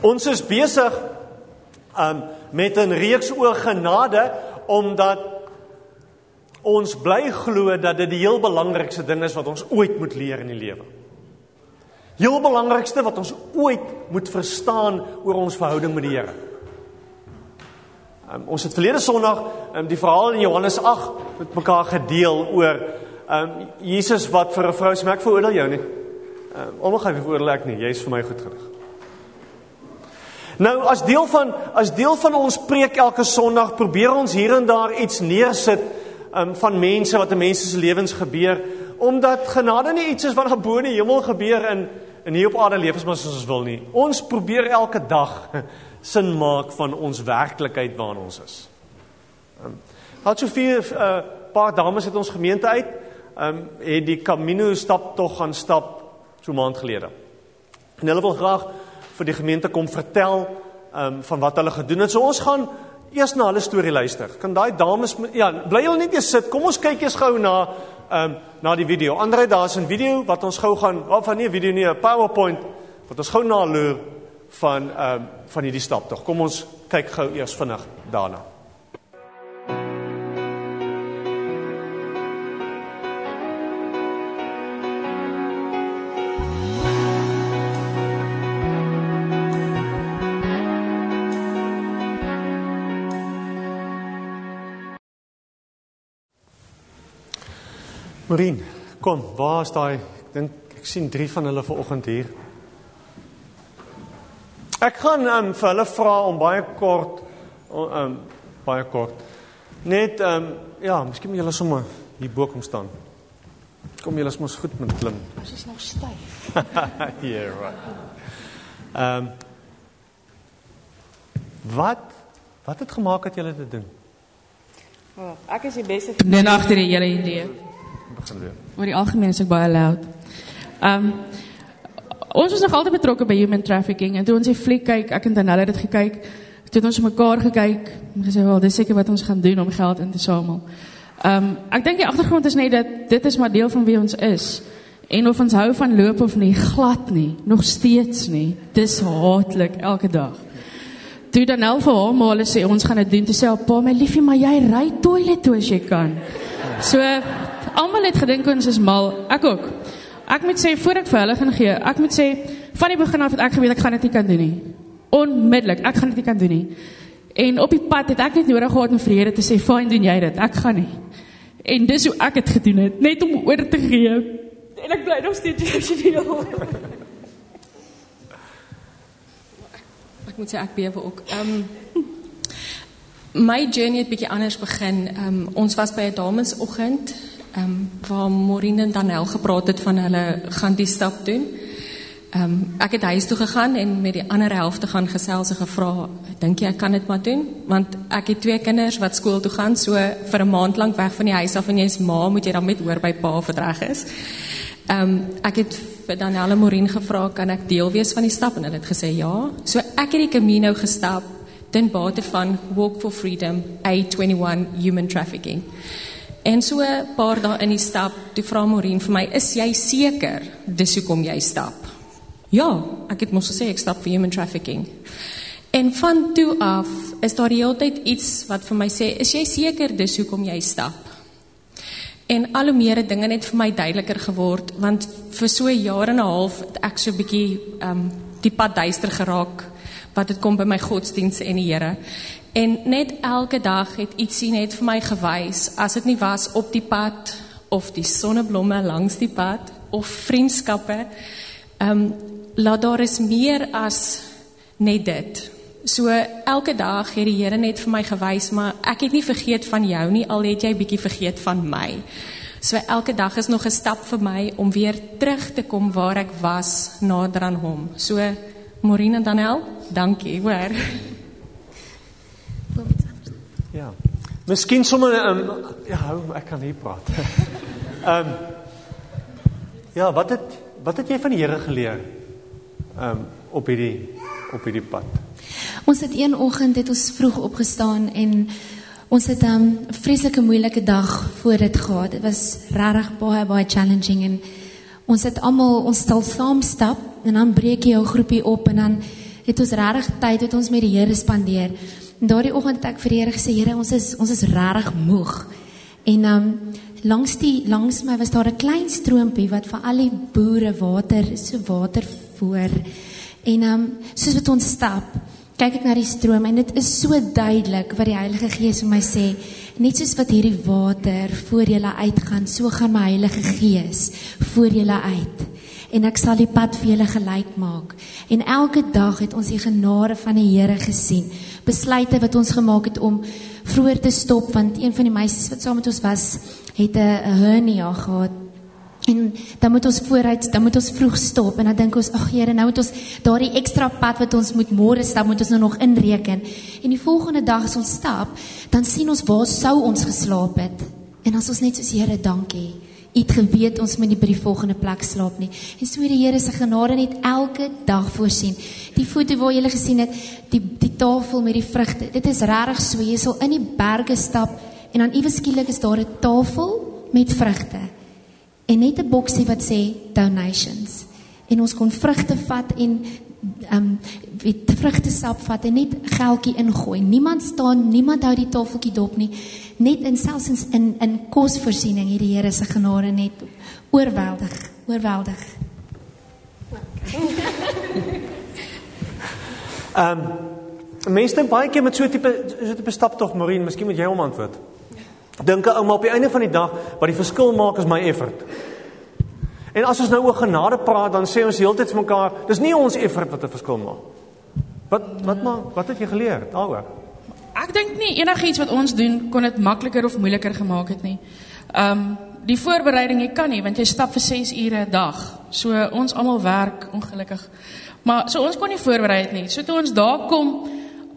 Ons is besig um met 'n reeks oor genade omdat ons bly glo dat dit die heel belangrikste ding is wat ons ooit moet leer in die lewe. Heel belangrikste wat ons ooit moet verstaan oor ons verhouding met die Here. Um, ons het verlede Sondag um, die verhaal in Johannes 8 met mekaar gedeel oor um Jesus wat vir 'n vrou sê ek veroordeel jou nie. Um omdat hy veroordeel ek nie, jy is vir my goed genoeg. Nou as deel van as deel van ons preek elke Sondag probeer ons hier en daar iets neersit um, van mense wat in mense se lewens gebeur omdat genade nie iets is wat bo in die hemel gebeur en en hier op aarde leef ons maar soos ons wil nie. Ons probeer elke dag sin maak van ons werklikheid waarin ons is. Um, Hat so vier 'n uh, paar dames uit ons gemeente uit, ehm um, het die Camino stap tog gaan stap so maand gelede. En hulle wil graag vir die gemeente kom vertel um, van wat hulle gedoen het. So ons gaan eers na hulle storie luister. Kan daai dames ja, bly hulle net eers sit. Kom ons kyk eers gou na ehm um, na die video. Andre, daar's 'n video wat ons gou gaan, of van nie 'n video nie, 'n PowerPoint wat ons gou na loer van ehm um, van hierdie stap tog. Kom ons kyk gou eers vinnig daarna. Marien, kom, waar is daai? Ek dink ek sien 3 van hulle vanoggend hier. Ek gaan um, vir hulle vra om baie kort um baie kort net um ja, miskien moet julle sommer hier bo kom staan. Kom julle is mos goed met klim. Ons is nog styf. yeah, right. Um Wat wat het gemaak dat julle dit doen? Oh, ek is die beste vriendin agter die hele idee begin. Oor die algemeen is ek baie loud. Um ons was nog altyd betrokke by human trafficking en toe ons die fliek kyk, ek en Danelle het dit gekyk, toe het ons mekaar gekyk en gesê, "Wel, dis seker wat ons gaan doen om geld in te samel." Um ek dink die agtergrond is net dat dit is maar deel van wie ons is. En of ons hou van loop of nie, glad nie, nog steeds nie. Dis haatlik elke dag. Toe Danelle vir hom maar sê ons gaan dit doen, toe sê haar pa, "My liefie, maar jy ry toilet toe as jy kan." So almal het gedink ons is mal. Ek ook. Ek moet sê voor ek vir hulle gaan gee, ek moet sê van die begin af het ek geweet ek gaan dit nie kan doen nie. Onmiddellik, ek gaan dit nie kan doen nie. En op die pad het ek net nodig gehad om vir Here te sê, "Fyn, doen jy dit. Ek gaan nie." En dis hoe ek dit gedoen het, net om oor te gee. En ek bly nog steeds emosioneel. ek moet sê ek bewe ook. Ehm um, my journey het bietjie anders begin. Ehm um, ons was by 'n damesoggend ehm um, waar Morine en Danel gepraat het van hulle gaan die stap doen. Ehm um, ek het huis toe gegaan en met die ander helfte gaan gesels en gevra, dink jy ek kan dit maar doen? Want ek het twee kinders wat skool toe gaan, so vir 'n maand lank weg van die huis af en jy's ma, moet jy dan met hoor by pa verdreg is. Ehm um, ek het vir Danelle Morin gevra, kan ek deel wees van die stap en hulle het gesê ja. So ek het die Camino gestap ten bate van Walk for Freedom A21 Human Trafficking. En so 'n paar dae in die stap, toe vra Morien vir my, "Is jy seker dis hoekom jy stap?" Ja, ek het mos gesê ek stap vir human trafficking. En van toe af is daar heeltyd iets wat vir my sê, "Is jy seker dis hoekom jy stap?" En al hoe meer dinge het vir my duideliker geword, want vir so 'n jaar en 'n half het ek so 'n bietjie ehm um, die pad duister geraak wat dit kom by my godsdienste en die Here. En net elke dag het ietsie net vir my gewys as dit nie was op die pad of die sonneblomme langs die pad of vriendskappe. Ehm um, laat daar is meer as net dit. So elke dag het die Here net vir my gewys, maar ek het nie vergeet van jou nie, al het jy bietjie vergeet van my. So elke dag is nog 'n stap vir my om weer terug te kom waar ek was nader aan hom. So Morine en Danel, dankie, hoor. Ja. Miskien sommer ehm um, ja, ek kan hier praat. Ehm um, Ja, wat het wat het jy van die Here geleer? Ehm um, op hierdie op hierdie pad. Ons het een oggend het ons vroeg opgestaan en ons het 'n um, vreeslike moeilike dag voor dit gehad. Dit was regtig baie baie challenging en ons het almal ons stel saam stap en dan breek jy jou groepie op en dan het ons regtig tyd het ons met die Here spandeer. En daardie oggend het ek vir die Here gesê, Here, ons is ons is regtig moeg. En um langs die langs my was daar 'n klein stroompie wat vir al die boere water, so water voor. En um soos wat ons stap, kyk ek na die stroom en dit is so duidelik wat die Heilige Gees vir my sê, net soos wat hierdie water voor julle uitgaan, so gaan my Heilige Gees voor julle uit. En ek sal die pad vir julle gelyk maak. En elke dag het ons die genade van die Here gesien. Besluite wat ons gemaak het om vroeër te stop want een van die meisies wat saam met ons was, het 'n hernia gehad. En dan moet ons vooruit, dan moet ons vroeg stop en dan dink ons, ag Here, nou moet ons daardie ekstra pad wat ons moet môre stap, moet ons nou nog inreken. En die volgende dag as ons stap, dan sien ons waar sou ons geslaap het. En as ons net soos Here, dankie. U het geweet ons moet nie by die volgende plek slaap nie. En so die Here se genade net elke dag voorsien. Die foto waar jy gesien het, die die tafel met die vrugte. Dit is regtig so. Jy sal in die berge stap en dan iewes skielik is daar 'n tafel met vrugte. En net 'n boksie wat sê donations. En ons kon vrugte vat en ehm um, weet vrugte sap vat en net geldjie ingooi. Niemand staan, niemand hou die tafeltjie dop nie. Net in selfs in in, in kosvoorsiening het die Here se genade net oorweldig, oorweldig. Ehm um, mense dink baie keer met so 'n tipe so 'n tipe stap tog Marine, miskien moet jy hom antwoord. Dink 'n ouma op die einde van die dag wat die verskil maak is my effort. En as ons nou oor genade praat, dan sê ons heeltyd vir mekaar, dis nie ons effort wat 'n verskil maak. Wat wat maak wat het jy geleer daaroor? Ek dink nie enigiets wat ons doen kon dit makliker of moeiliker gemaak het nie. Um, die voorbereiding jy kan nie want jy stap vir 6 ure 'n dag. So ons almal werk ongelukkig. Maar so ons kon nie voorberei het nie. So toe ons daar kom,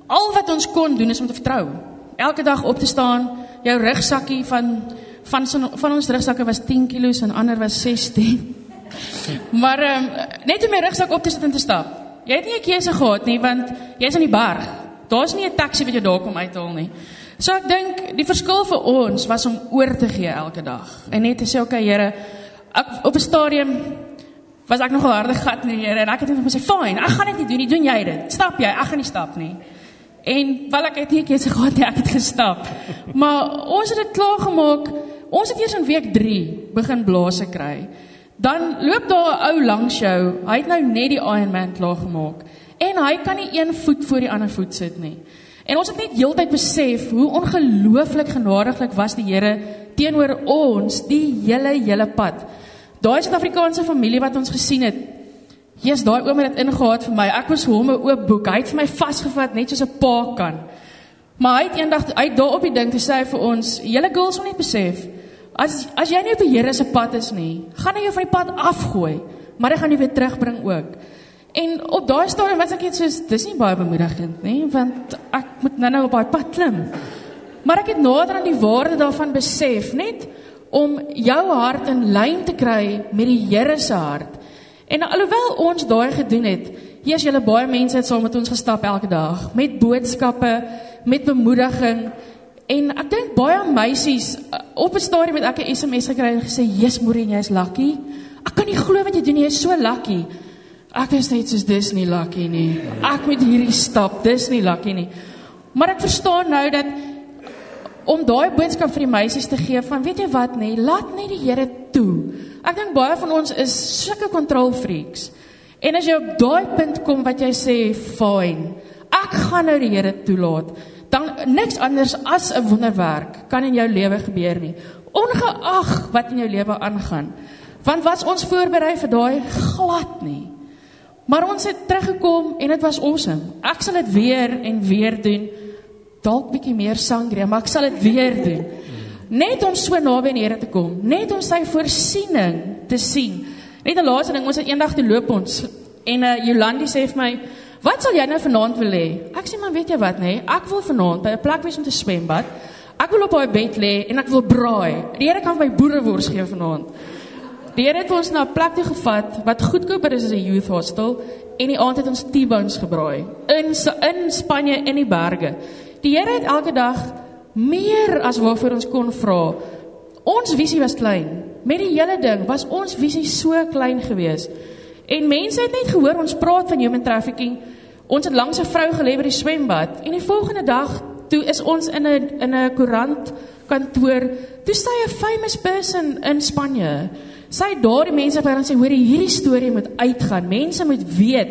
al wat ons kon doen is om te vertrou. Elke dag op te staan, jou rugsakkie van van son, van ons rugsakke was 10 kg en ander was 16. maar um, net om my rugsak op te sit en te stap. Jy het nie 'n keuse gehad nie want jy's aan die berg. Daar's nie 'n taxi wat jou daar kom uithaal nie. So ek dink die verskil vir ons was om oor te gee elke dag en net te sê okay Here, ek op 'n stadium was ek nogal harde gat in die Here en ek het net gesê fyn, ek gaan dit nie doen nie, doen jy dit. Stap jy, ek gaan nie stap nie. En wel ek het nie 'n keuse gehad nie, ek het gestap. Maar ons het dit klaar gemaak. Ons het eers in week 3 begin blaase kry. Dan loop daar 'n ou langs jou. Hy het nou net die Ironman klaar gemaak en hy kan nie een voet voor die ander voet sit nie. En ons het net heeltyd besef hoe ongelooflik genadiglik was die Here teenoor ons die hele hele pad. Daai Suid-Afrikaanse familie wat ons gesien het. Jesus, daai oom het dit ingehaat vir my. Ek was hom 'n oop boek. Hy het vir my vasgevat net soos 'n pa kan. Maar hy het eendag uit daar op die ding te sê vir ons, julle girls moet net besef, as as jy nie op die Here se pad is nie, gaan hy jou van die pad afgooi, maar hy gaan jou weer terugbring ook. En op daai stadium was ek net soos dis nie baie bemoedigend nie, want ek moet nou-nou op daai pad klim. Maar ek het nader aan die waarde daarvan besef, net om jou hart in lyn te kry met die Here se hart. En alhoewel ons daai gedoen het, hier is julle baie mense het saam met ons gestap elke dag met boodskappe, met bemoediging. En ek dink baie meisies op 'n stadium het ek 'n SMS gekry en gesê, "Jesus Morien, jy's lucky." Ek kan nie glo wat jy doen jy's so lucky. Ek is net soos dis nie lucky nie. Ek moet hierdie stap, dis nie lucky nie. Maar ek verstaan nou dat om daai boodskap vir die meisies te gee van weet jy wat nê, laat net die Here toe. Ek dink baie van ons is sulke control freaks. En as jy op daai punt kom wat jy sê, "Fyn, ek gaan nou die Here toelaat," dan niks anders as 'n wonderwerk kan in jou lewe gebeur nie, ongeag wat in jou lewe aangaan. Want was ons voorberei vir daai glad nie. Maar ons het teruggekom en dit was awesome. Ek sal dit weer en weer doen dalk bietjie meer sangria, maar ek sal dit weer doen. Net om so naby aan die Here te kom, net om sy voorsiening te sien. Net 'n laaste ding, ons het eendag te loop ons en uh Jolandi sê vir my, "Wat sal jy nou vanaand wil hê?" Ek sê, "Man, weet jy wat, nê? Nee? Ek wil vanaand by 'n plek wees om te swembad. Ek wil op daai bed lê en ek wil braai. Die Here kan my boerewors gee vanaand." Die Here het ons na 'n plek toe gevat wat goedkoper is as 'n youth hostel en die aand het ons T-bones gebraai in in Spanje in die berge. Die Here het elke dag meer as waarvoor ons kon vra. Ons visie was klein. Met die hele ding was ons visie so klein geweest. En mense het net gehoor ons praat van human trafficking. Ons het langs 'n vrou gelê by die swembad en die volgende dag toe is ons in 'n in 'n koerant kantoor. Toe sê 'n famous person in Spanje. Sy daardie mense by ons sê hoor hierdie storie moet uitgaan. Mense moet weet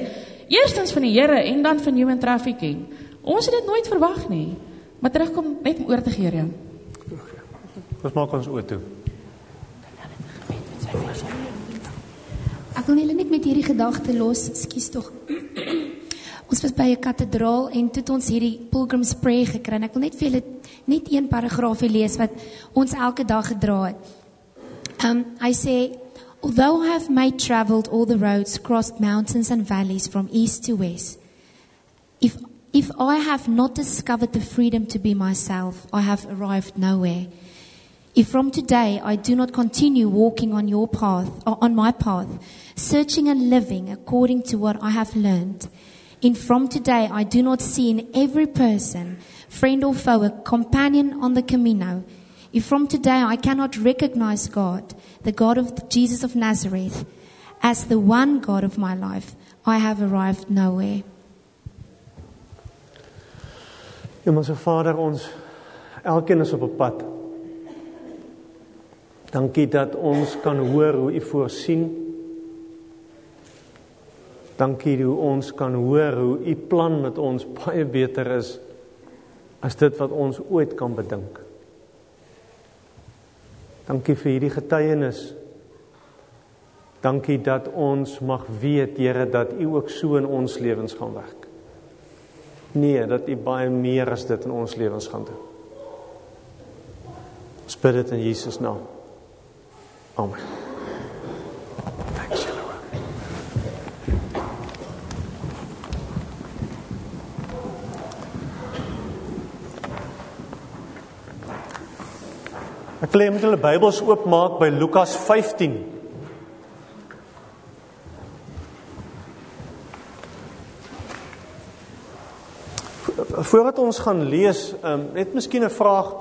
eerstens van die Here en dan van human trafficking. Ons het dit nooit verwag nie. Maar terugkom net om oor te gee, ja. Ons maak ons oë toe. Ek wil julle net met hierdie gedagte los. Ekskuus tog. ons was by 'n kathedraal en toe het ons hierdie Pilgrim's Prayer gekry. En ek wil net vir julle net een paragraafie lees wat ons elke dag gedra het. Um I say although I have made traveled all the roads, crossed mountains and valleys from east to west, if if I have not discovered the freedom to be myself, I have arrived nowhere. If from today I do not continue walking on your path or on my path, searching and living according to what I have learned, and from today I do not see in every person, friend or foe, a companion on the Camino, if from today I cannot recognize God, the God of Jesus of Nazareth, as the one God of my life, I have arrived nowhere. Hemelse Vader, ons elkeen is op 'n pad. Dankie dat ons kan hoor hoe U voorsien. Dankie hoe ons kan hoor hoe U plan met ons baie beter is as dit wat ons ooit kan bedink. Dankie vir hierdie getuienis. Dankie dat ons mag weet, Here, dat U ook so in ons lewens gaan werk. Nee, dat U baie meer as dit in ons lewens gaan doen. Ons bid dit in Jesus naam. Amen. Thanks, Lord. Ek lê met hulle Bybels oopmaak by Lukas 15. Voordat ons gaan lees, um, net miskien 'n vraag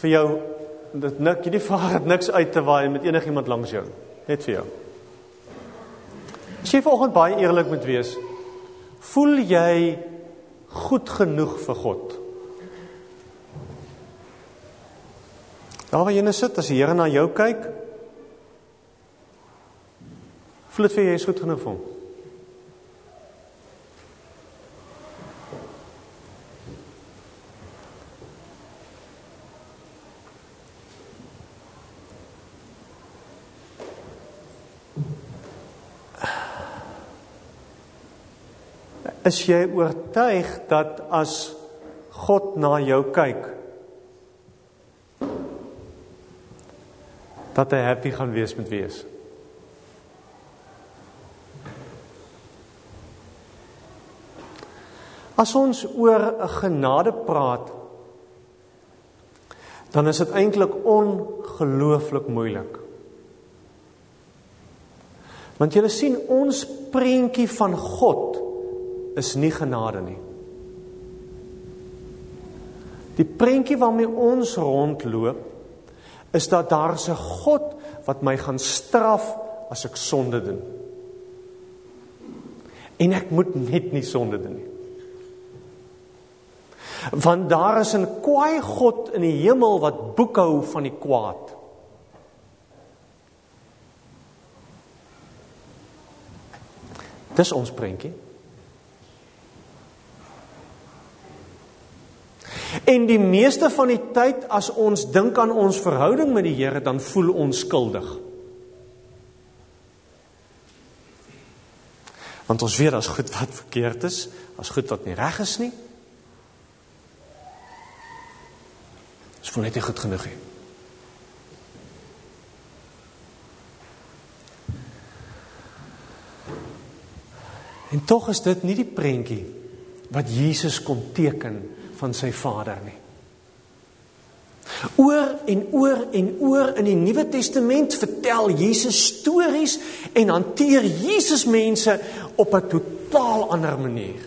vir jou. Dit nik, hierdie vraag het niks uit te waai met enigiemand langs jou. Net vir jou. As jy vanoggend baie eerlik moet wees, voel jy goed genoeg vir God? Daar waar jy nou sit, as die Here na jou kyk, voel dit vir jy is goed genoeg vir hom. Is jy oortuig dat as God na jou kyk dat hy happy gaan wees met wie is? As ons oor 'n genade praat, dan is dit eintlik ongelooflik moeilik. Want jy sien ons prentjie van God is nie genade nie. Die prentjie waarmee ons rondloop is dat daar 'n God wat my gaan straf as ek sonde doen. En ek moet net nie sonde doen nie. Want daar is 'n kwaai God in die hemel wat boekhou van die kwaad. Dis ons prentjie. En die meeste van die tyd as ons dink aan ons verhouding met die Here, dan voel ons skuldig. Want ons weet as goed wat verkeerd is, as goed wat nie reg is nie. Ons voel net nie goed genoeg nie. En tog is dit nie die prentjie wat Jesus kon teken van sy Vader nie. Oor en oor en oor in die Nuwe Testament vertel Jesus stories en hanteer Jesus mense op 'n totaal ander manier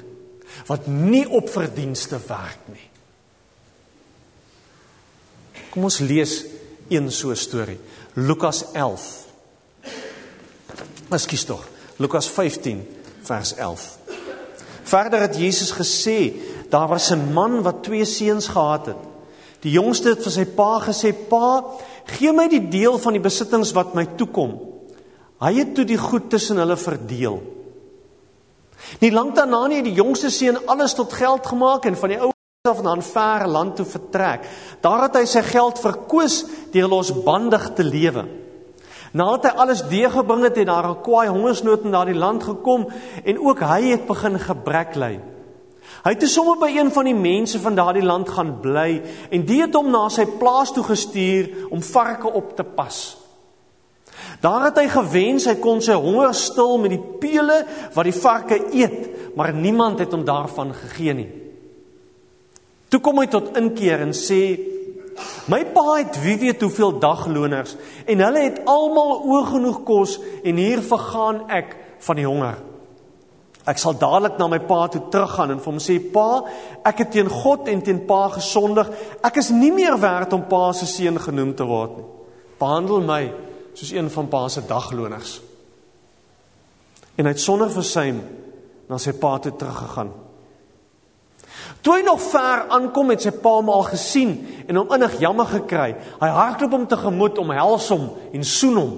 wat nie op verdienste werk nie. Kom ons lees een so storie. Lukas 11. Ekskuus tog. Lukas 15 vers 11. Verder het Jesus gesê, daar was 'n man wat twee seuns gehad het. Die jongste het vir sy pa gesê: "Pa, gee my die deel van die besittings wat my toekom." Hy het toe die goed tussen hulle verdeel. Nie lank daarna nie het die jongste seun alles tot geld gemaak en van die ou af na 'n ver land toe vertrek. Daar het hy sy geld verkoos deur losbandig te lewe. Nadat hy alles deurgebring het, het daar 'n kwaai hongersnood in daardie land gekom en ook hy het begin gebrek ly. Hy het sommer by een van die mense van daardie land gaan bly en die het hom na sy plaas toe gestuur om varke op te pas. Daar het hy gewens hy kon sy honger stil met die pele wat die varke eet, maar niemand het hom daarvan gegee nie. Toe kom hy tot inkeer en sê My pa het wie weet hoeveel dagloners en hulle het almal oor genoeg kos en hier vergaan ek van die honger. Ek sal dadelik na my pa toe teruggaan en vir hom sê pa, ek het teen God en teen pa gesondig. Ek is nie meer werd om pa se seun genoem te word nie. Behandel my soos een van pa se dagloners. En hy het sonder versuim na sy pa toe teruggegaan. Toe hy nog ver aankom het sy pa hom al gesien en hom innig jammer gekry. Hy hardloop hom tegemoet om hels hom en soen hom.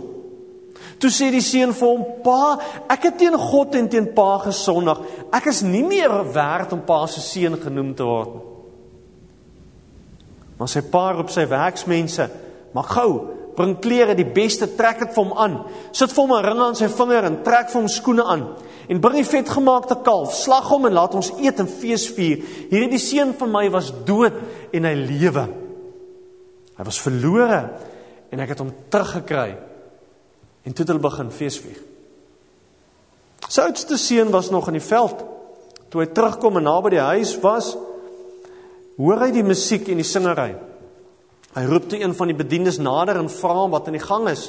Toe sê die seun vir hom: "Pa, ek het teen God en teen pa gesondig. Ek is nie meer werd om pa se seun genoem te word nie." Maar sy pa roep sy werksmense: "Maak gou, bring klere, die beste, trek dit vir hom aan. Sit vir hom 'n ring aan sy vinger en trek vir hom skoene aan." en bring die vetgemaakte kalf, slag hom en laat ons eet en fees vier. Hierdie seun van my was dood en hy lewe. Hy was verlore en ek het hom teruggekry. En toe het hulle begin fees vier. Sy oudste seun was nog in die veld. Toe hy terugkom en naby die huis was, hoor hy die musiek en die singery. Hy roep toe een van die bedienis nader en vra hom wat aan die gang is.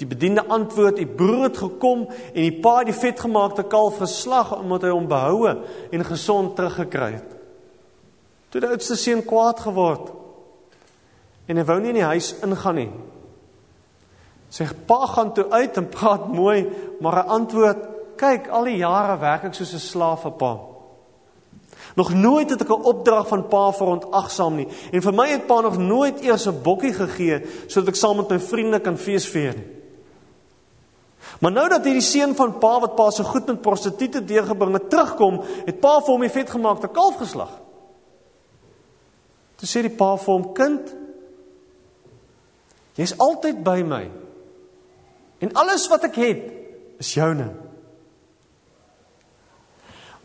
Die bediende antwoord: "Die broer het gekom en die pa het die vetgemaakte kalf geslag omdat hy hom behoue en gesond teruggekry het." Toe die oudste seun kwaad geword en hy wou nie in die huis ingaan nie. Sy pa gaan toe uit en praat mooi, maar hy antwoord: "Kyk, al die jare werk ek soos 'n slaaf vir pa. Nog nooit het ek 'n opdrag van pa verontagsaam nie en vir my het pa nog nooit eers 'n bokkie gegee sodat ek saam met my vriende kan feesvier nie." Maar nou dat hierdie seun van pa wat pa so goed met prostituie deurgebring het terugkom, het pa vir hom die vetgemaakte kalf geslag. Toe sê die pa vir hom: "Kind, jy's altyd by my. En alles wat ek het, is joune."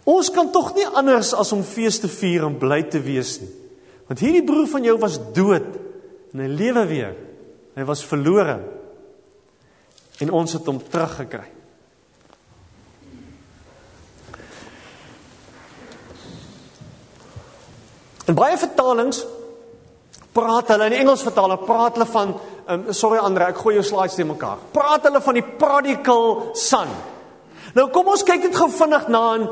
Ons kan tog nie anders as om fees te vier en bly te wees nie. Want hierdie broer van jou was dood en hy lewe weer. Hy was verlore en ons het hom teruggekry. In baie vertalings praat hulle in Engels vertaling praat hulle van um, sorry Andre, ek gooi jou slides te mekaar. Praat hulle van die prodigal son. Nou kom ons kyk net gou vinnig na 'n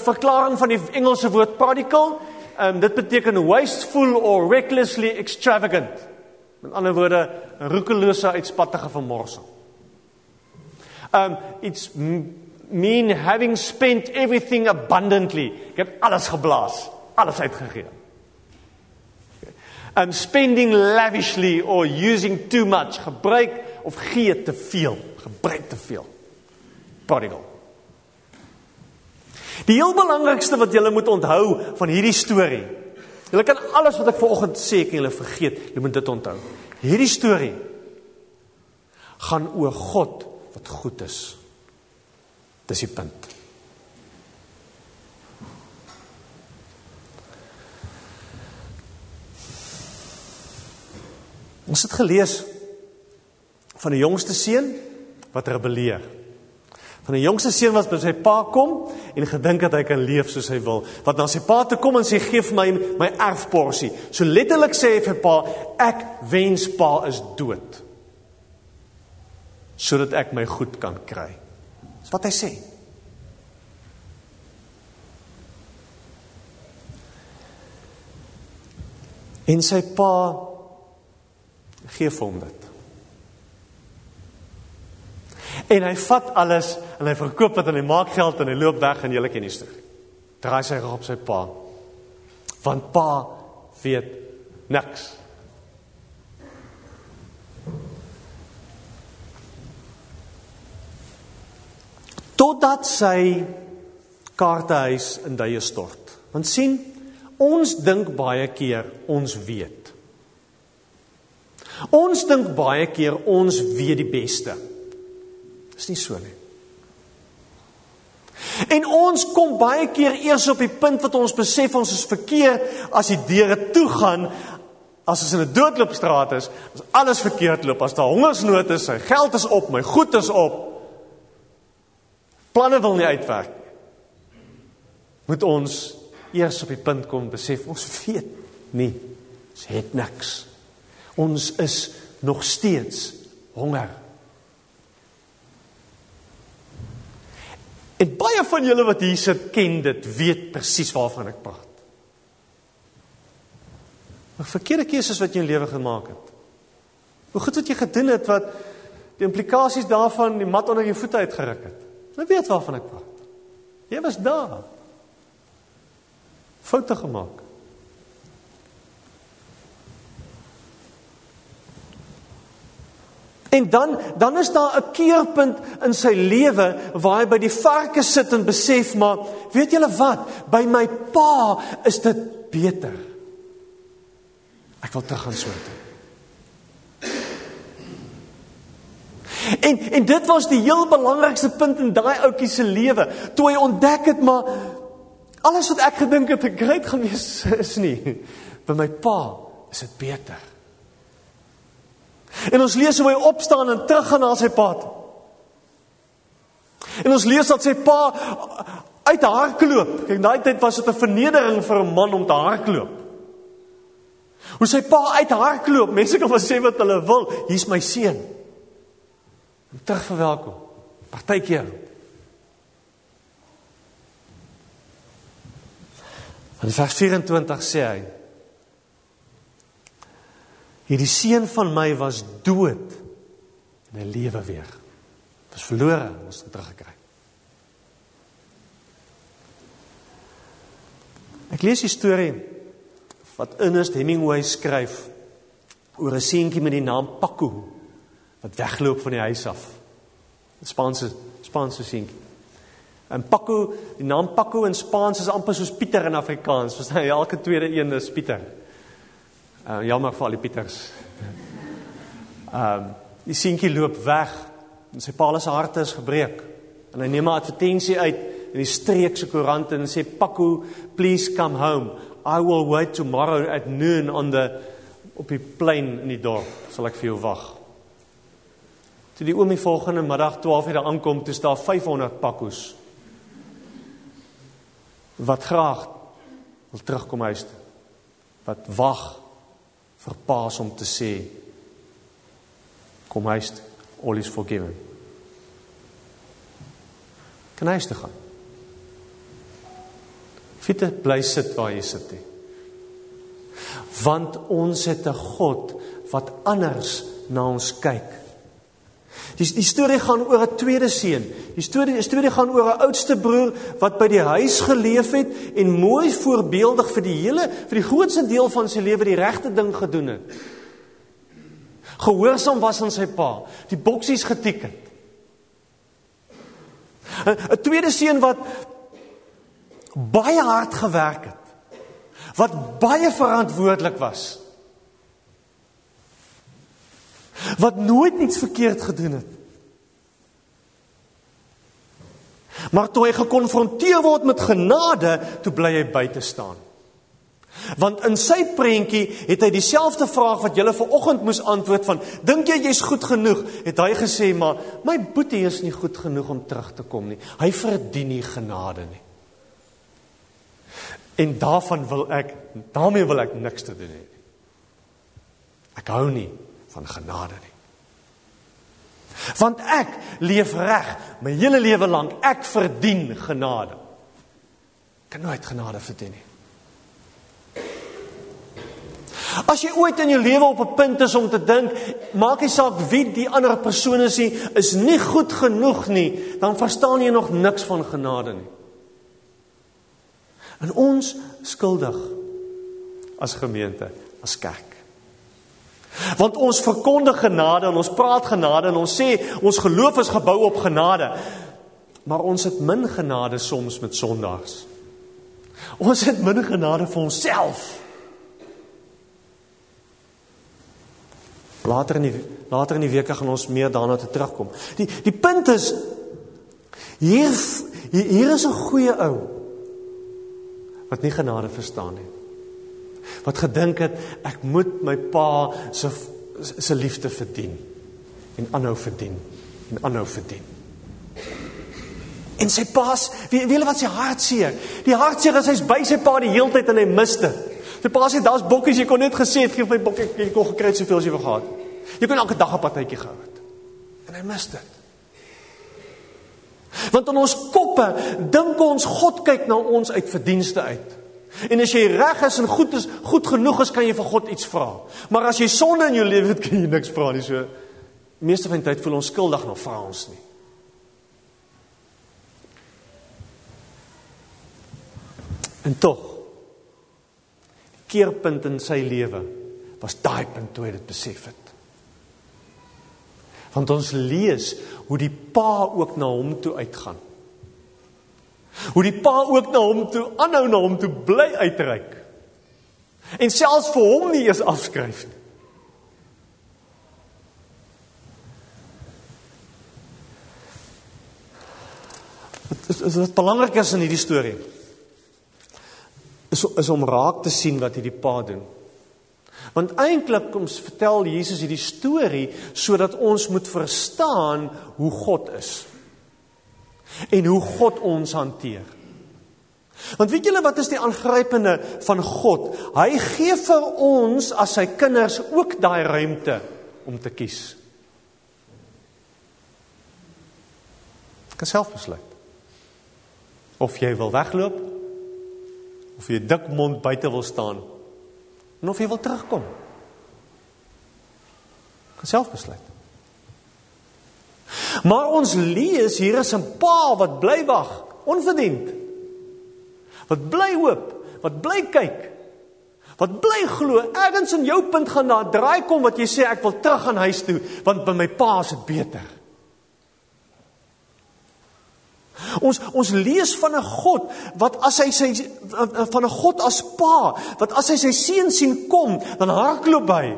verklaring van die Engelse woord prodigal. Um, dit beteken wasteful or recklessly extravagant. Met ander woorde, roekelose uitspattige vermorsing. Um it's mean having spent everything abundantly. Ek het alles geblaas, alles uitgegee. Um spending lavishly or using too much, gebruik of gee te veel, gebruik te veel. Prodigal. Die heel belangrikste wat julle moet onthou van hierdie storie. Julle kan alles wat ek vanoggend sê kan julle vergeet. Jy moet dit onthou. Hierdie storie gaan oor God wat goed is. Dis die punt. Ons het gelees van die jongste seun wat rebelleer. Van die jongste seun wat by sy pa kom en gedink dat hy kan leef soos hy wil. Wat na sy pa toe kom en sê gee vir my my erfporsie. So letterlik sê hy vir pa ek wens pa is dood sodat ek my goed kan kry. Dis wat hy sê. En sy pa gee vir hom dit. En hy vat alles en hy verkoop dit en hy maak geld en hy loop weg en jy ken die storie. draai sy rug op sy pa. Want pa weet niks. Totdat sy kaartehuis in duie stort. Want sien, ons dink baie keer ons weet. Ons dink baie keer ons weet die beste. Dis nie so nie. En ons kom baie keer eers op die punt wat ons besef ons is verkeerd as die deure toe gaan as ons in 'n doodloopstraat is, as alles verkeerd loop, as daar hongersnood is, sy geld is op, my goed is op. Planne wil nie uitwerk nie. Moet ons eers op die punt kom besef ons weet nie, ons het niks. Ons is nog steeds honger. En baie van julle wat hier sit ken dit, weet presies waarvan ek praat. Maar verkeerde keuses wat jy in jou lewe gemaak het. Hoe goed wat jy gedoen het wat die implikasies daarvan die mat onder jou voete uitgeruk het. Jy weet waarvan ek praat. Jy was daar. Foute gemaak. En dan dan is daar 'n keerpunt in sy lewe waar hy by die varke sit en besef maar weet julle wat by my pa is dit beter. Ek wil terug gaan soontoe. En en dit was die heel belangrikste punt in daai ouetjie se lewe toe hy ontdek het maar alles wat ek gedink het ek great gaan wees is nie by my pa is dit beter. En ons lees hoe hy opstaan en teruggaan na sy pa. En ons lees dat sy pa uit hardloop. Kyk, daai tyd was dit 'n vernedering vir 'n man om te hardloop. Hoe sy pa uit hardloop, mense kan sê wat hulle wil, hier's my seun. Terug verwelkom. Partykeer. In vers 24 sê hy Hierdie seun van my was dood en hy lewe weer. Was verlore, ons het teruggekry. Ek lees die storie wat Ernest Hemingway skryf oor 'n seentjie met die naam Paco wat wegloop van die huis af. 'n Spaanse Spaanse seentjie. En Paco, die naam Paco in Spaans is amper soos Pieter in Afrikaans. Verstaan jy? Elke tweede een is Pieter. Uh jammer vir al die Pieters. Ehm um, die seentjie loop weg en sy pa se hart is gebreek. En hy neem 'n advertensie uit in die streek se koerant en sê Paco, please come home. I will wait tomorrow at noon on the op die plein in die dorp. Sal ek vir jou wag. Toe die oomie volgende middag 12:00 daar aankom, toe staan 500 Pacos wat graag wil terugkom huis toe. Wat wag vir paas om te sê kom huis all is forgiven. Kan huis toe gaan. Fitte bly sit waar jy sit. He. Want ons het 'n God wat anders na ons kyk. Die die storie gaan oor 'n tweede seun. Die storie die storie gaan oor 'n oudste broer wat by die huis geleef het en mooi voorbeeldig vir die hele vir die grootste deel van sy lewe die regte ding gedoen het. Gehoorsaam was aan sy pa, die boksies getik het. 'n Tweede seun wat baie hard gewerk het. Wat baie verantwoordelik was. Wat nooit iets verkeerd gedoen het. Maar toe hy gekonfronteer word met genade, toe bly hy buite staan. Want in sy prentjie het hy dieselfde vraag wat julle vanoggend moes antwoord van, dink jy jy's goed genoeg? Het hy gesê, maar my boetie is nie goed genoeg om terug te kom nie. Hy verdien nie genade nie. En daarvan wil ek daarmee wil ek niks te doen hê. Ek hou nie van genade nie. Want ek leef reg my hele lewe lank. Ek verdien genade. Ek kan nooit genade verdien nie. As jy ooit in jou lewe op 'n punt is om te dink, maak nie saak wie die ander persoon is nie, is nie goed genoeg nie, dan verstaan jy nog niks van genade nie. En ons skuldig as gemeente, as kerk. Want ons verkondig genade en ons praat genade en ons sê ons geloof is gebou op genade. Maar ons het min genade soms met sondaars. Ons het min genade vir onsself. Later in die later in die weke gaan ons meer daarna te terugkom. Die die punt is hier hier is 'n goeie ou wat nie genade verstaan nie. Wat gedink het ek moet my pa se se liefde verdien en aanhou verdien en aanhou verdien. En sy pa's, weet julle wat sy hartseer? Die hartseer is hy's by sy pa die hele tyd en hy mis dit. Sy pa sê daar's bokkies, jy kon net gesê het gee my bokkie, jy kon gekry het soveel as jy wou gehad. Jy kon elke dag 'n partytjie gehou het. En hy mis dit. Want in ons koppe dink ons God kyk na ons uit verdienste uit. En as jy reg is en goed is, goed genoeg is, kan jy vir God iets vra. Maar as jy sonde in jou lewe het, kan jy niks vra nie. So meeste van die tyd voel ons skuldig nog vra ons nie. En tog keerpunt in sy lewe was daai punt toe hy dit besef het. Want ons lees hoe die pa ook na hom toe uitgaan. Hoe die pa ook na hom toe aanhou na hom toe bly uitreik. En selfs vir hom nie eens afskryf nie. Dit is, wat belangrik is in hierdie storie. Is is om raak te sien wat hierdie pa doen. Want eintlik kom vertel Jesus hierdie storie sodat ons moet verstaan hoe God is. En hoe God ons hanteer. Want weet julle wat is die aangrypende van God? Hy gee vir ons as sy kinders ook daai ruimte om te kies. Kan self besluit. Of jy wil wegloop of jy dik mond buite wil staan en of jy wil terugkom. Kan self besluit. Maar ons lees hier is 'n pa wat bly wag, onverdiend. Wat bly hoop, wat bly kyk. Wat bly glo, ergens in jou punt gaan daar draai kom wat jy sê ek wil terug gaan huis toe want by my pa is dit beter. Ons ons lees van 'n God wat as hy sy van 'n God as Pa, wat as hy sy seun sien kom, dan hardloop hy.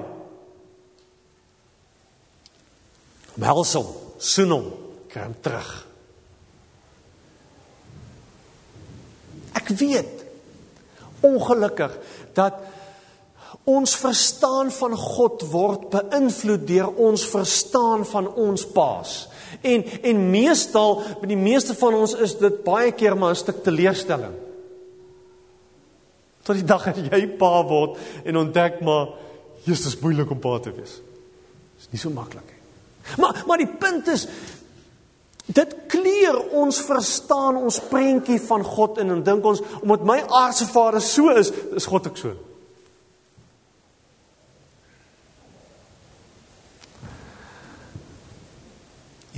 Melsel, soen hom, kry hom terug. Ek weet ongelukkig dat ons verstaan van God word beïnvloed deur ons verstaan van ons paas. En en meestal met die meeste van ons is dit baie keer maar 'n stuk teleurstelling. Tot die dag as jy pa word en ontdek maar Jesus is moeilik om pa te wees. Dis nie so maklik nie. Maar maar die punt is dit kleur ons verstaan ons prentjie van God en dan dink ons omdat my aardse vader so is, is God ook so.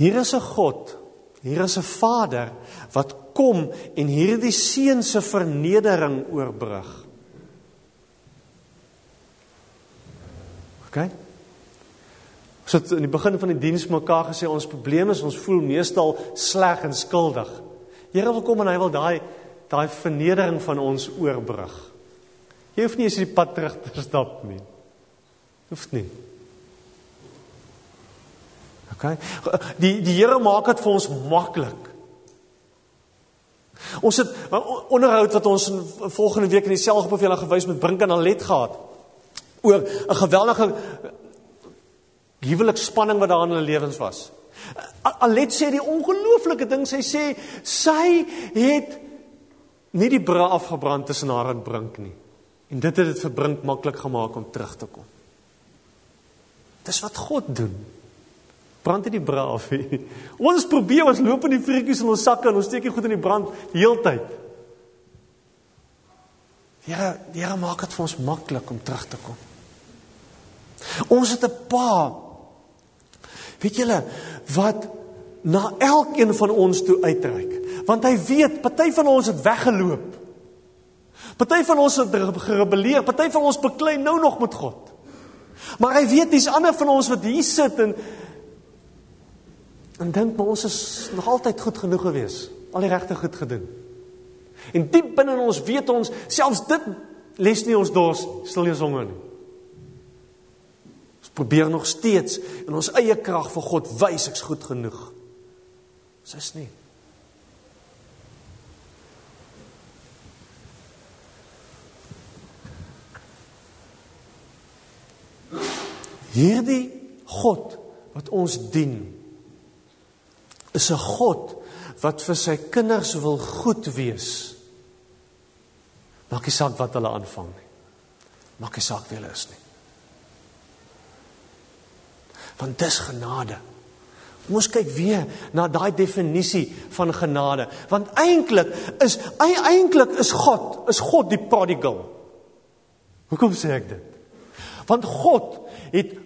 Hier is 'n God, hier is 'n Vader wat kom en hierdie seun se vernedering oorbrug. OK? Ons het in die begin van die diens mekaar gesê ons probleem is ons voel meestal sleg en skuldig. Here wil kom en hy wil daai daai vernedering van ons oorbrug. Jy hoef nie eens die pad terug te stap nie. Hoef nie. Okay? Die die Here maak dit vir ons maklik. Ons het 'n onderhoud wat ons volgende week in die selgroep vir julle gewys met Brink en Alet gehad oor 'n geweldige huweliksspanning wat daar in hulle lewens was. Alet sê die ongelooflike ding, sy sê sy het nie die bra afgebrand tussen haar en Brink nie. En dit het dit vir Brink maklik gemaak om terug te kom. Dis wat God doen brand dit die braaf. Ons probeer ons loop in die vrietjies in ons sakke en ons steek dit goed in die brand die hele tyd. Here, die Here maak dit vir ons maklik om terug te kom. Ons het 'n pa. Weet julle wat na elkeen van ons toe uitreik, want hy weet party van ons het weggeloop. Party van ons het gerebelleer, party van ons beklei nou nog met God. Maar hy weet dis ander van ons wat hier sit en en dink maar ons is nog altyd goed genoeg gewees. Al die regte goed gedoen. En diep binne in ons weet ons selfs dit les nie ons dors stil nie honger nie. Ons probeer nog steeds in ons eie krag vir God wys ek's goed genoeg. Dis nie. Hierdie God wat ons dien is 'n God wat vir sy kinders wil goed wees. Maak nie saak wat hulle aanvang nie. Maak nie saak wie hulle is nie. Want dis genade. Ons kyk weer na daai definisie van genade, want eintlik is eintlik is God, is God die prodigal. Hoekom sê ek dit? Want God het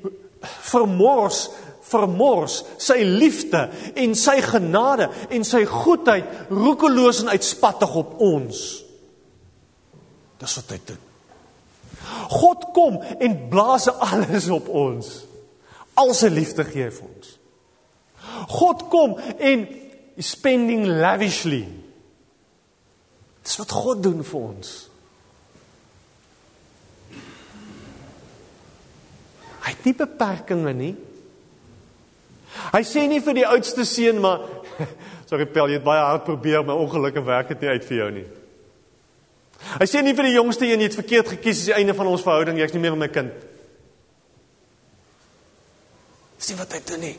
vermors vermors sy liefde en sy genade en sy goedheid roekeloos en uitspattig op ons. Dis wat hy doen. God kom en blaas alles op ons. Al sy liefde gee vir ons. God kom en spending lavishly. Dis wat God doen vir ons. Hy het nie beperkings nie. Hy sê nie vir die oudste seun maar sorry Pel, jy het baie hard probeer, maar ongelukkig werk dit nie uit vir jou nie. Hy sê nie vir die jongste een jy het verkeerd gekies aan die einde van ons verhouding, jy's nie meer my kind. Sien wat hy doen nie.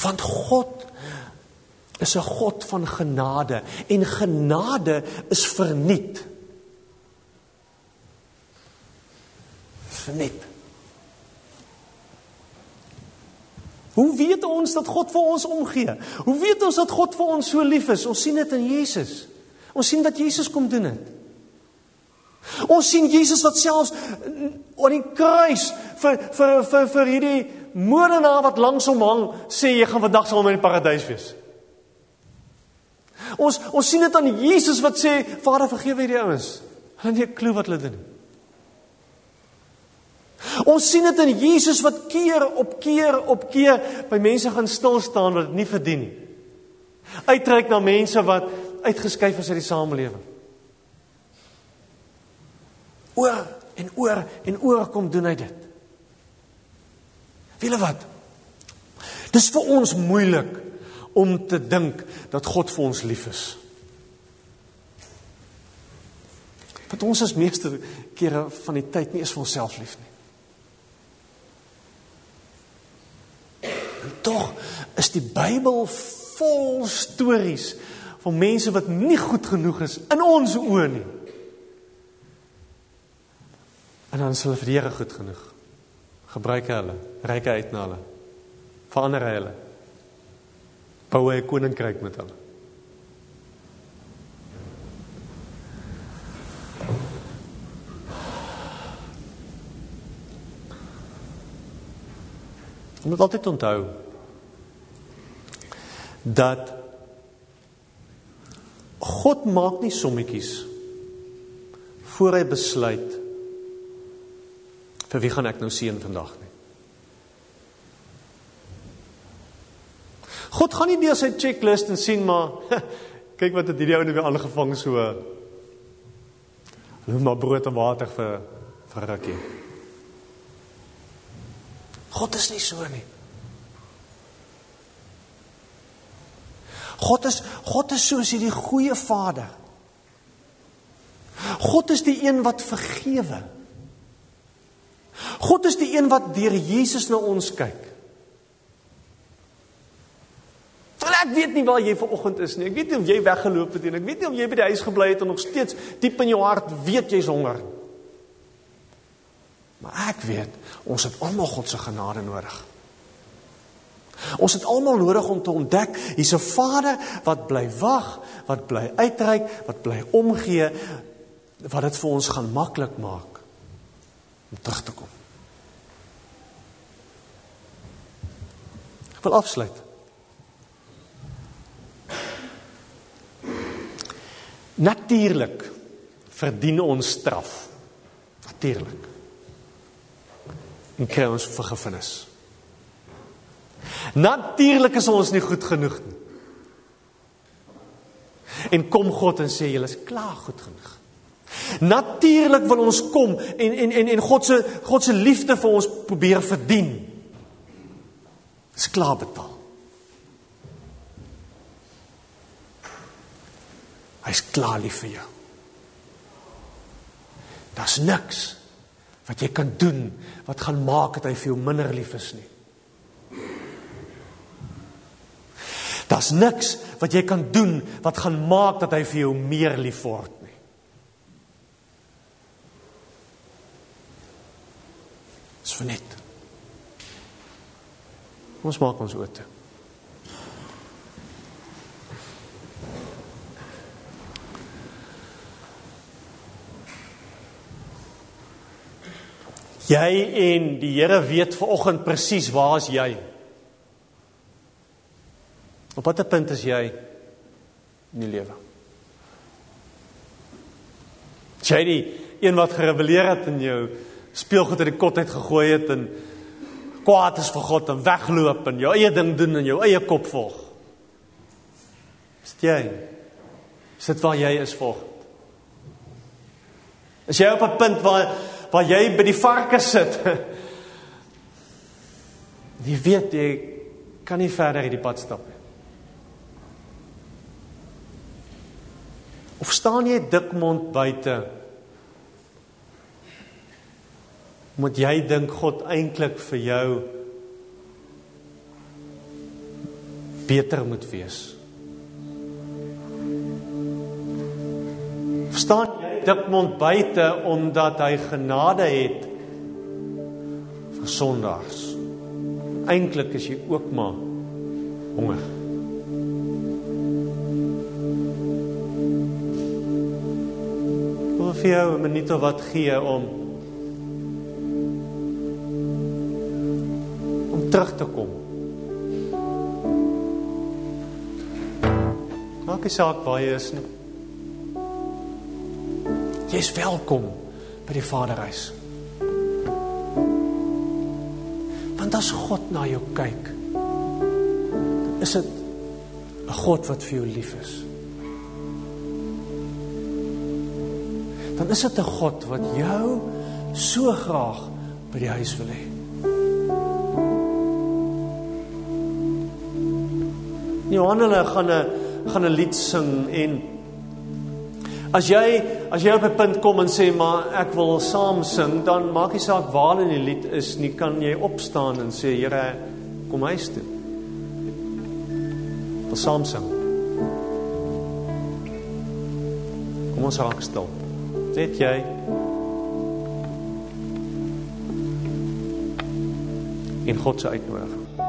Want God is 'n God van genade en genade is verniet. vernet. Hoe weet ons dat God vir ons omgee? Hoe weet ons dat God vir ons so lief is? Ons sien dit in Jesus. Ons sien wat Jesus kom doen het. Ons sien Jesus wat selfs op die kruis vir vir vir vir hierdie moordenaar wat langs hom hang, sê jy gaan vandag saam in die paradys wees. Ons ons sien dit aan Jesus wat sê Vader vergewe hierdie ouens. Hulle het nie 'n klou wat hulle doen nie. Ons sien dit in Jesus wat keer op keer op keer by mense gaan stil staan wat dit nie verdien nie. Uitreik na mense wat uitgeskuif is uit die samelewing. Oor en oor en oor kom doen hy dit. Wiele wat? Dis vir ons moeilik om te dink dat God vir ons lief is. Want ons is meeste kere van die tyd nie eens vir onsself lief nie. tog is die Bybel vol stories van mense wat nie goed genoeg is in ons oë nie. En dan is hulle vir die Here goed genoeg. Gebruik hulle, reik uit na hulle. Verander hulle. Bou 'n koninkryk met hulle. Jy moet altyd onthou dat God maak nie sommetjies voor hy besluit vir wie gaan ek nou seën vandag nie. God gaan nie deur sy checklist en sien maar kyk wat het hierdie ou nou weer aangevang so. Hulle maar brood en water vir vir rukkie. God is nie so nie. God is God is soos hierdie goeie Vader. God is die een wat vergewe. God is die een wat deur Jesus na ons kyk. Want ek weet nie waar jy vanoggend is nie. Ek weet nie of jy weggeloop het nie. Ek weet nie of jy by die huis gebly het en nog steeds diep in jou hart weet jy's honger. Maar ek weet, ons het almal God se genade nodig. Ons het almal nodig om te ontdek hier's 'n Vader wat bly wag, wat bly uitreik, wat bly omgee, wat dit vir ons gaan maklik maak om terug te kom. Ek wil afsluit. Natuurlik verdien ons straf. Natuurlik. En kry ons vergifnis. Natuurlik is ons nie goed genoeg nie. En kom God en sê julle is klaar goed genoeg. Natuurlik wil ons kom en en en en God se God se liefde vir ons probeer verdien. Dis klaar betaal. Hy's klaar lief vir jou. Daar's niks wat jy kan doen wat gaan maak dat hy vir jou minder lief is nie. Daar's niks wat jy kan doen wat gaan maak dat hy vir jou meer lief word nie. Dis vir net. Ons maak ons toe. Jy en die Here weet vanoggend presies waar is jy? Op watter punt is jy in die lewe? Jy die een wat gerebelleer het en jou speelgoed uit die kot uit gegooi het en kwaad is vir God en wegloop en jou eie ding doen en jou eie kop volg. Is dit jy? Is dit waar jy is volgens? Is jy op 'n punt waar waar jy by die varke sit. Jy weet jy kan nie verder hierdie pad stap nie. Of staan jy dikmond buite? Moet jy dink God eintlik vir jou beter moet wees? Verstaan jy dikmond buite omdat hy genade het vir sondaars. Eintlik is jy ook maar honger. Hoe vir jou 'n minuut of wat gee om terug te kom. Maak nie saak waar jy is nie. Jy's welkom by die Vaderhuis. Want as God na jou kyk, is dit 'n God wat vir jou lief is. Dan is dit 'n God wat jou so graag by die huis wil hê. Johanna gaan 'n gaan 'n lied sing en As jy as jy op 'n punt kom en sê maar ek wil saam sing, dan maak nie saak waar in die lied is nie, kan jy opstaan en sê Here, kom huis toe. Wil saam sing. Kom ons raak stil. Net jy. In God se uitnodiging.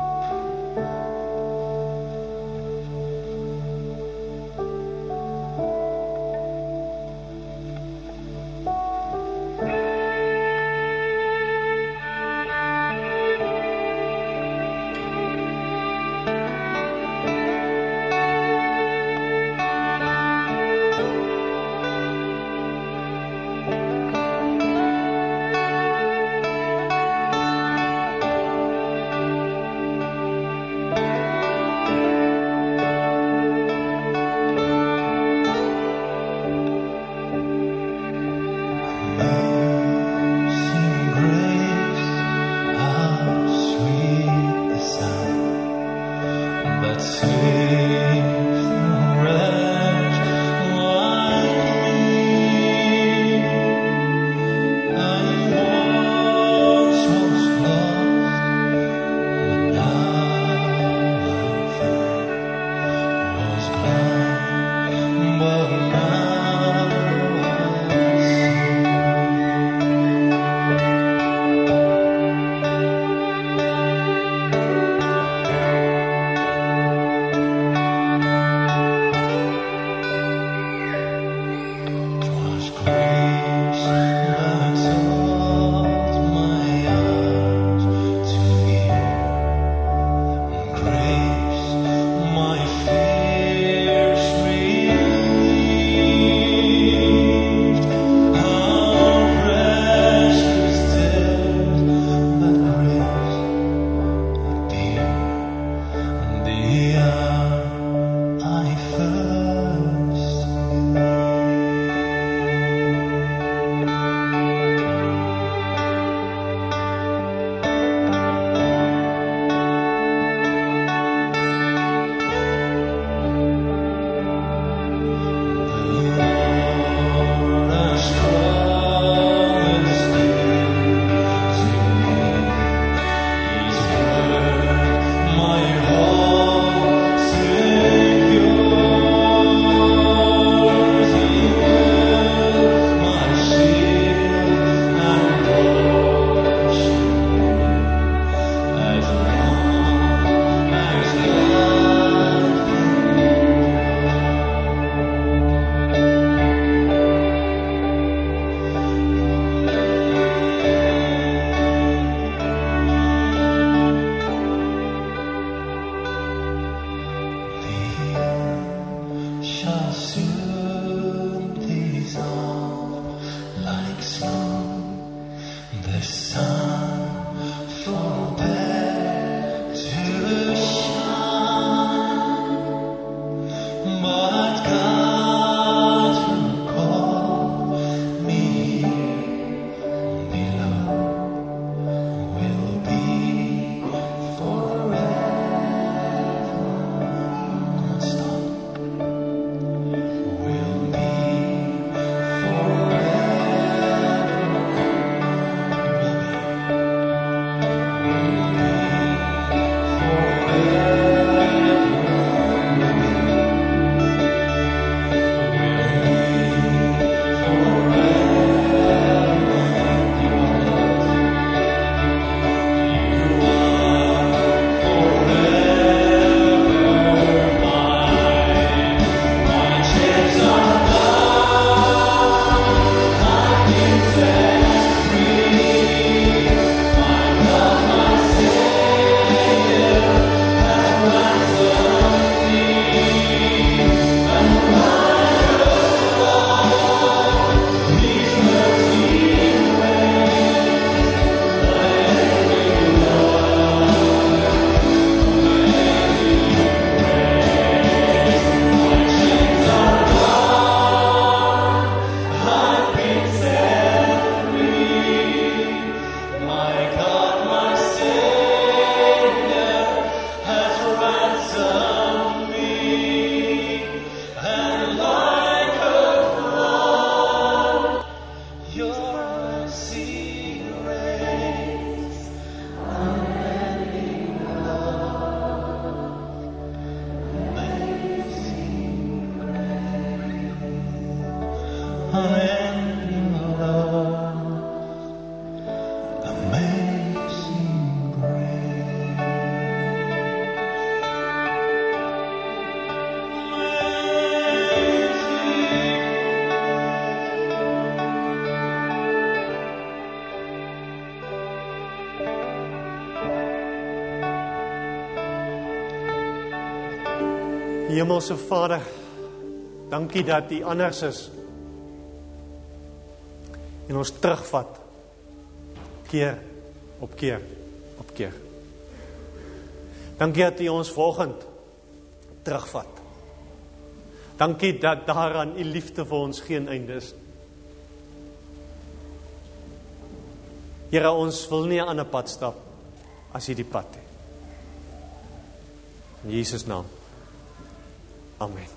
Hemelse Vader, dankie dat U anders is. En ons terugvat keer op keer op keer. Dankie dat U ons volgend terugvat. Dankie dat daaraan U liefde vir ons geen einde is. Here, ons wil nie 'n ander pad stap as hierdie pad nie. In Jesus naam. Amen.